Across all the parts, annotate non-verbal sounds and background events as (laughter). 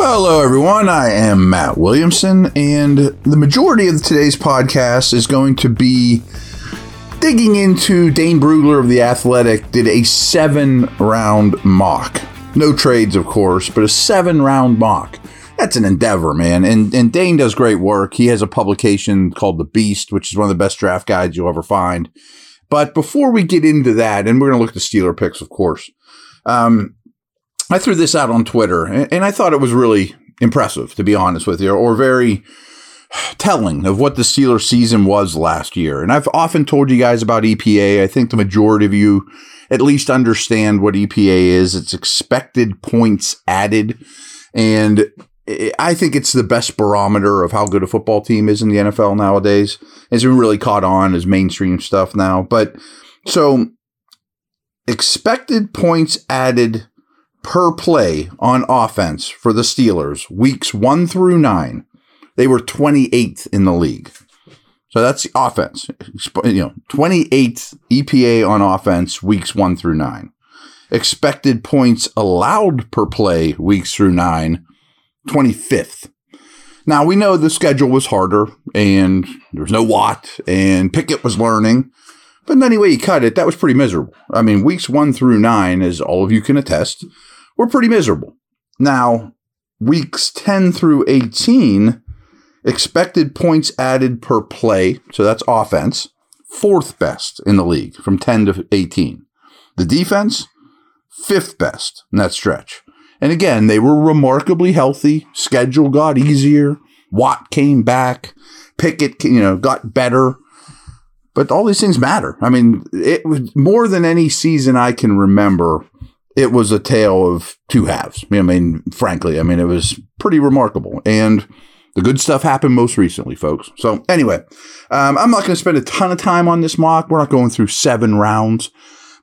Hello, everyone. I am Matt Williamson, and the majority of today's podcast is going to be digging into Dane Brugler of The Athletic did a seven round mock. No trades, of course, but a seven round mock. That's an endeavor, man. And, and Dane does great work. He has a publication called The Beast, which is one of the best draft guides you'll ever find. But before we get into that, and we're going to look at the Steeler picks, of course, um, I threw this out on Twitter, and, I thought it was really impressive, to be honest with you, or very telling of what the Steelers season was last year. And I've often told you guys about EPA. I think the majority of you at least understand what EPA is. It's expected points added. And I think it's the best barometer of how good a football team is in the NFL nowadays. It's been really caught on as mainstream stuff now. But so expected points added per play on offense for the Steelers, weeks one through nine, they were 28th in the league. So that's the offense. You know, 28th EPA on offense, weeks one through nine. Expected points allowed per play, weeks through nine, 25th. Now we know the schedule was harder and there was no Watt and Pickett was learning. But anyway, you cut it, that was pretty miserable. I mean, weeks one through nine, as all of you can attest, were pretty miserable. Now, weeks 10 through 18, expected points added per play, so that's offense, fourth best in the league from 10 to 18. The defense, fifth best in that stretch. And again, they were remarkably healthy. Schedule got easier. Watt came back. Pickett, you know, got better. But all these things matter. I mean, it was more than any season I can remember. It was a tale of two halves. I mean, frankly, I mean, it was pretty remarkable. And the good stuff happened most recently, folks. So, anyway, um, I'm not going to spend a ton of time on this mock. We're not going through seven rounds,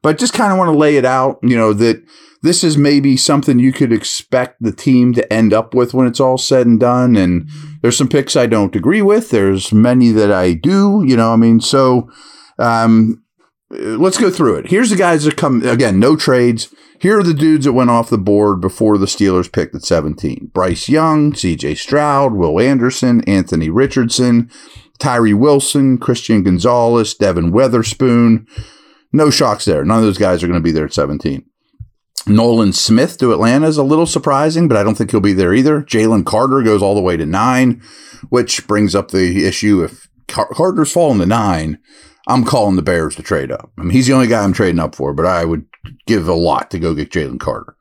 but just kind of want to lay it out, you know, that this is maybe something you could expect the team to end up with when it's all said and done. And there's some picks I don't agree with. There's many that I do, you know, I mean, so um, let's go through it. Here's the guys that come, again, no trades. Here are the dudes that went off the board before the Steelers picked at 17 Bryce Young, CJ Stroud, Will Anderson, Anthony Richardson, Tyree Wilson, Christian Gonzalez, Devon Witherspoon. No shocks there. None of those guys are going to be there at 17. Nolan Smith to Atlanta is a little surprising, but I don't think he'll be there either. Jalen Carter goes all the way to nine, which brings up the issue if Car- Carter's falling to nine, I'm calling the Bears to trade up. I mean, he's the only guy I'm trading up for, but I would give a lot to go get Jalen Carter.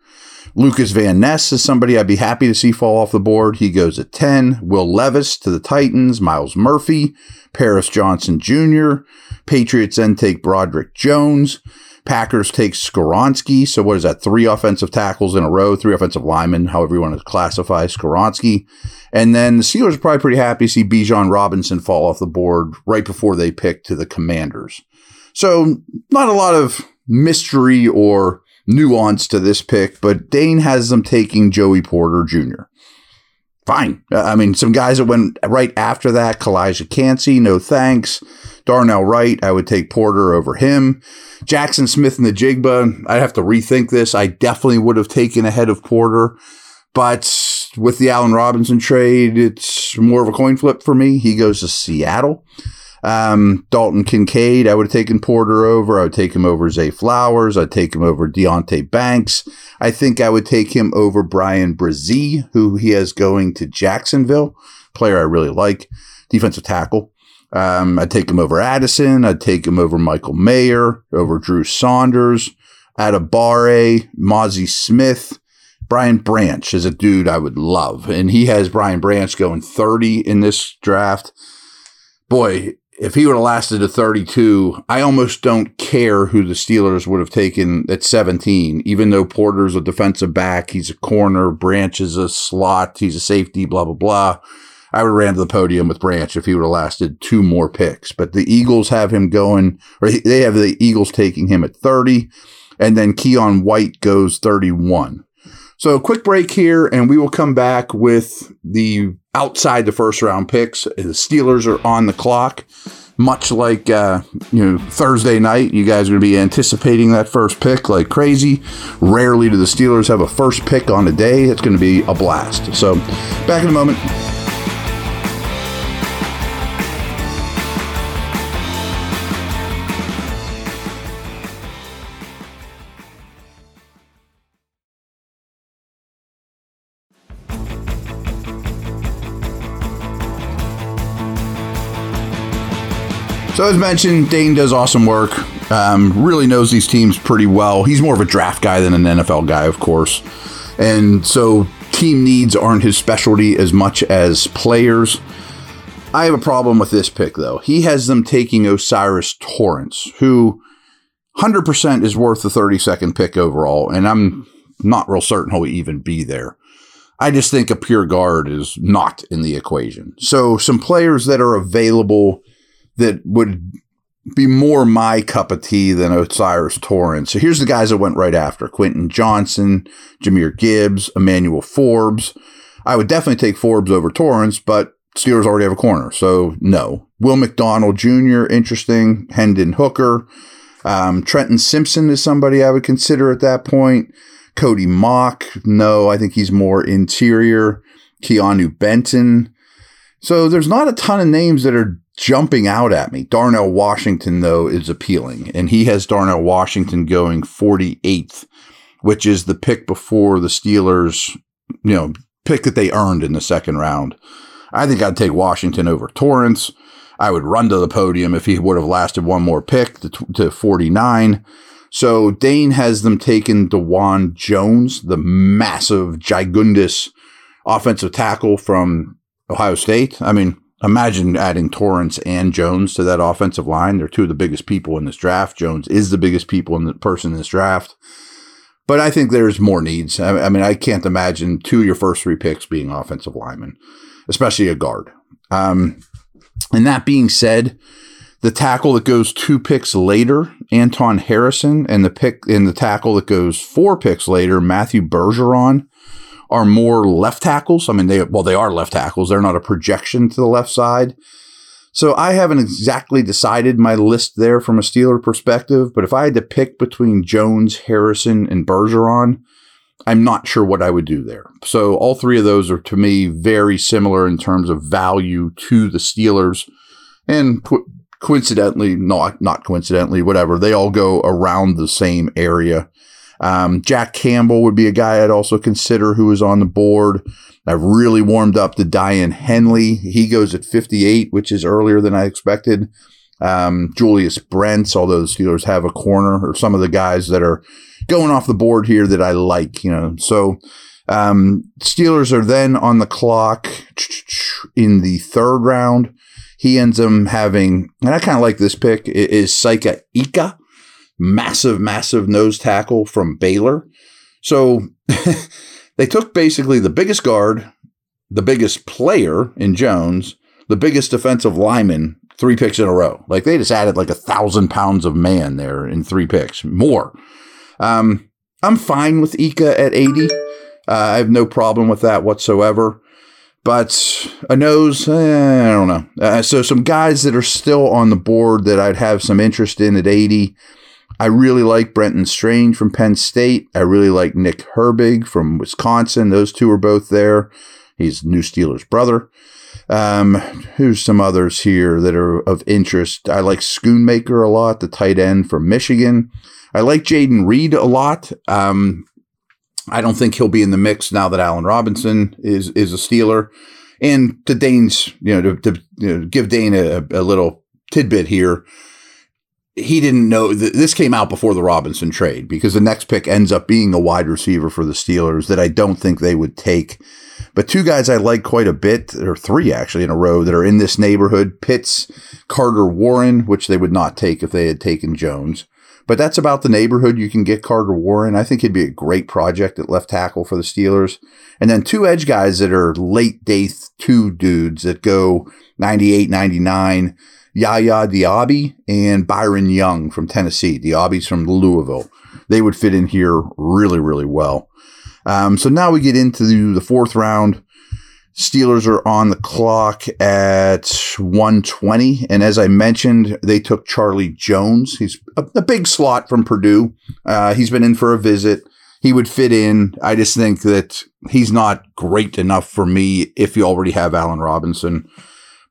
Lucas Van Ness is somebody I'd be happy to see fall off the board. He goes at 10. Will Levis to the Titans. Myles Murphy. Paris Johnson Jr. Patriots then take Broderick Jones. Packers take Skoronski. So what is that? Three offensive tackles in a row, three offensive linemen, however you want to classify Skoronski. And then the Steelers are probably pretty happy to see Bijan Robinson fall off the board right before they pick to the Commanders. So not a lot of mystery or nuance to this pick, but Dane has them taking Joey Porter Jr. Fine. Uh, I mean, some guys that went right after that, Calijah Kancey, no thanks. Darnell Wright, I would take Porter over him. Jackson Smith-Njigba, I'd have to rethink this. I definitely would have taken ahead of Porter, but with the Allen Robinson trade, it's more of a coin flip for me. He goes to Seattle. Um, Dalton Kincaid, I would have taken Porter over. I would take him over Zay Flowers. I'd take him over Deonte Banks. I think I would take him over Bryan Bresee, who he has going to Jacksonville, player I really like, defensive tackle. Um, I'd take him over Addison. I'd take him over Michael Mayer, over Drew Sanders, Adebawore, Mazi Smith. Brian Branch is a dude I would love. And he has Brian Branch going 30 in this draft. Boy, if he would have lasted to 32, I almost don't care who the Steelers would have taken at 17, even though Porter's a defensive back, he's a corner, Branch is a slot, he's a safety, blah, blah, blah. I would have ran to the podium with Branch if he would have lasted two more picks. But the Eagles have him going, or they have the Eagles taking him at 30, and then Keion White goes 31. So, quick break here, and we will come back with the outside the first round picks. The Steelers are on the clock. much like uh, you know Thursday night, you guys are going to be anticipating that first pick like crazy. Rarely do the Steelers have a first pick on a day. It's going to be a blast. So, back in a moment. So as mentioned, Dane does awesome work. Um, really knows these teams pretty well. He's more of a draft guy than an NFL guy, of course, and so team needs aren't his specialty as much as players. I have a problem with this pick though. He has them taking O'Cyrus Torrence, who 100% is worth the 32nd pick overall, and I'm not real certain he'll even be there. I just think a pure guard is not in the equation. So some players that are available that would be more my cup of tea than O'Cyrus Torrence. So here's the guys that went right after Quentin Johnston, Jahmyr Gibbs, Emmanuel Forbes. I would definitely take Forbes over Torrence, but Steelers already have a corner, so no. Will McDonald Jr., interesting. Hendon Hooker. Um, Trenton Simpson is somebody I would consider at that point. Cody Mauch, no, I think he's more interior. Keanu Benton. So there's not a ton of names that are jumping out at me. Darnell Washington, though, is appealing, and he has Darnell Washington going 48th, which is the pick before the Steelers, you know, pick that they earned in the second round. I think I'd take Washington over Torrence. I would run to the podium if he would have lasted one more pick to, to 49. So Dane has them taking Dawand Jones, the massive, gigundous offensive tackle from Ohio State. I mean, imagine adding Torrence and Jones to that offensive line. They're two of the biggest people in this draft. Jones is the biggest people in the person in this draft. But I think there's more needs. I, mean, I can't imagine two of your first three picks being offensive linemen, especially a guard. Um, and that being said, the tackle that goes two picks later, Anton Harrison, and the pick in the tackle that goes four picks later, Matthew Bergeron, are more left tackles. I mean, they well, they are left tackles. They're not a projection to the left side. So I haven't exactly decided my list there from a Steeler perspective, but if I had to pick between Jones, Harrison, and Bergeron, I'm not sure what I would do there. So all three of those are to me very similar in terms of value to the Steelers, and co- coincidentally, not not coincidentally, whatever, they all go around the same area. Um, Jack Campbell would be a guy I'd also consider who is on the board. I've really warmed up to Daiyan Henley. He goes at 58, which is earlier than I expected. Um, Julius Brents, although the Steelers have a corner, or some of the guys that are going off the board here that I like, you know. So um, Steelers are then on the clock in the third round. He ends up having, and I kind of like this pick, is Siaki Ika massive, massive nose tackle from Baylor. So (laughs) they took basically the biggest guard, the biggest player in Jones, the biggest defensive lineman, three picks in a row. Like they just added like a thousand pounds of man there in three picks, more. Um, I'm fine with Ika at 80. Uh, I have no problem with that whatsoever. But a nose, eh, I don't know. Uh, so some guys that are still on the board that I'd have some interest in at 80. I really like Brenton Strange from Penn State. I really like Nick Herbig from Wisconsin. Those two are both there. He's New Steelers' brother. Um, who's some others here that are of interest? I like Schoonmaker a lot, the tight end from Michigan. I like Jayden Reed a lot. Um, I don't think he'll be in the mix now that Allen Robinson is is a Steeler. And to Dane's, you know, to, to you know, give Dane a, a little tidbit here he didn't know that this came out before the Robinson trade because the next pick ends up being a wide receiver for the Steelers that I don't think they would take. But two guys I like quite a bit, or three actually in a row, that are in this neighborhood Pitts, Carter Warren, which they would not take if they had taken Jones. But that's about the neighborhood you can get Carter Warren. I think he'd be a great project at left tackle for the Steelers. And then two edge guys that are late day two dudes that go 98, 99 Yaya Diaby and Byron Young from Tennessee. Diaby's from Louisville. They would fit in here really, really well. Um, so now we get into the, fourth round. Steelers are on the clock at 120. And as I mentioned, they took Charlie Jones. He's a, a big slot from Purdue. Uh, he's been in for a visit. He would fit in. I just think that he's not great enough for me if you already have Allen Robinson.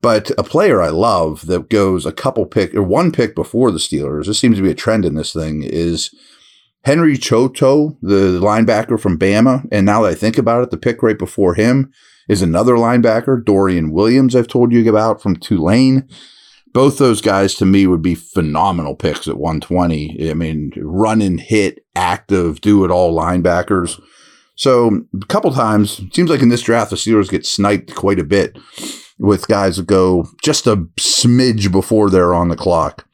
But a player I love that goes a couple pick or one pick before the Steelers, this seems to be a trend in this thing, is Henry To'oTo'o, the linebacker from Bama. And now that I think about it, the pick right before him is another linebacker, Dorian Williams, I've told you about from Tulane. Both those guys to me would be phenomenal picks at 120. I mean, run and hit, active, do it all linebackers. So a couple times, it seems like in this draft, the Steelers get sniped quite a bit with guys that go just a smidge before they're on the clock.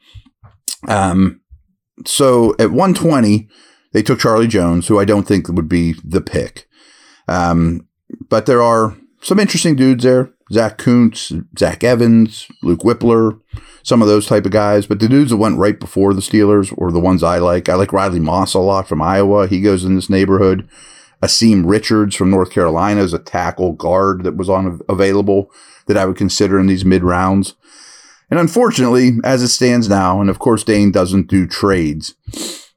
Um, so at 120, they took Charlie Jones, who I don't think would be the pick. Um, but there are some interesting dudes there. Zach Kuntz, Zach Evans, Luke Wypler, some of those type of guys. But the dudes that went right before the Steelers were the ones I like. I like Riley Moss a lot from Iowa. He goes in this neighborhood. Asim Richards from North Carolina is a tackle guard that was on available that I would consider in these mid rounds. And unfortunately, as it stands now, and of course Dane doesn't do trades,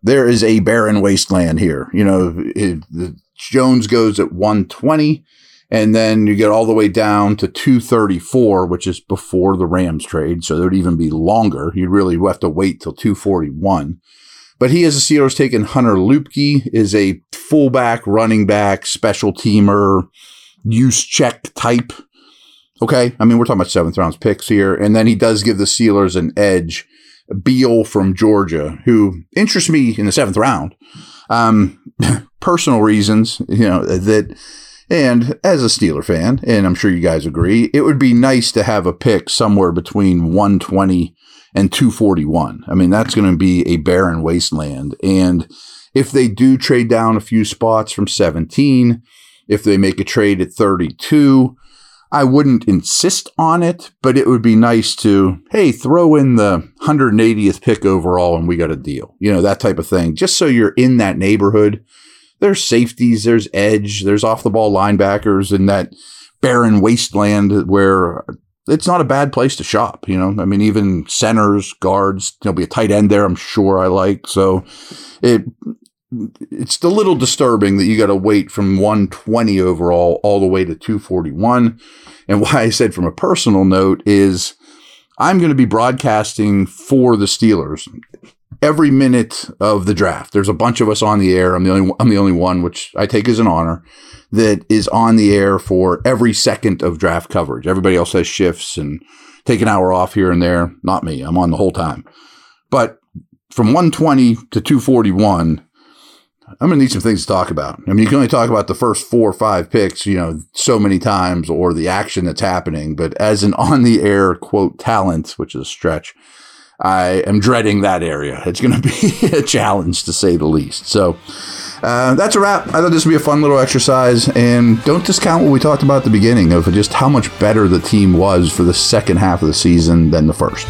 there is a barren wasteland here. You know, it, the, Jones goes at 120, and then you get all the way down to 234, which is before the Rams trade. So there would even be longer. You'd really have to wait till 241. But he, as a Steelers, taken Hunter Luepke, is a fullback, running back, special teamer, use check type. Okay. I mean, we're talking about seventh round picks here. And then he does give the Steelers an edge. Beal from Georgia, who interests me in the seventh round. Um, (laughs) personal reasons, you know, that, and as a Steeler fan, and I'm sure you guys agree, it would be nice to have a pick somewhere between 120 and 241. I mean, that's going to be a barren wasteland. And if they do trade down a few spots from 17, if they make a trade at 32, I wouldn't insist on it, but it would be nice to, hey, throw in the 180th pick overall and we got a deal. You know, that type of thing, just so you're in that neighborhood. There's safeties, there's edge, there's off the ball linebackers in that barren wasteland where it's not a bad place to shop. You know, I mean, even centers, guards, there'll be a tight end there. I'm sure I like. So it, it's a little disturbing that you got to wait from 120 overall all the way to 241. And (laughs) why I said from a personal note is I'm going to be broadcasting for the Steelers every minute of the draft. There's a bunch of us on the air. I'm the only I'm the only one, which I take as an honor, that is on the air for every second of draft coverage. Everybody else has shifts and take an hour off here and there. Not me. I'm on the whole time. But from 120 to 241, I'm going to need some things to talk about. I mean, you can only talk about the first four or five picks, you know, so many times or the action that's happening. But as an on the air quote talent, which is a stretch, I am dreading that area. It's going to be (laughs) a challenge to say the least. So uh, that's a wrap. I thought this would be a fun little exercise. And don't discount what we talked about at the beginning of just how much better the team was for the second half of the season than the first.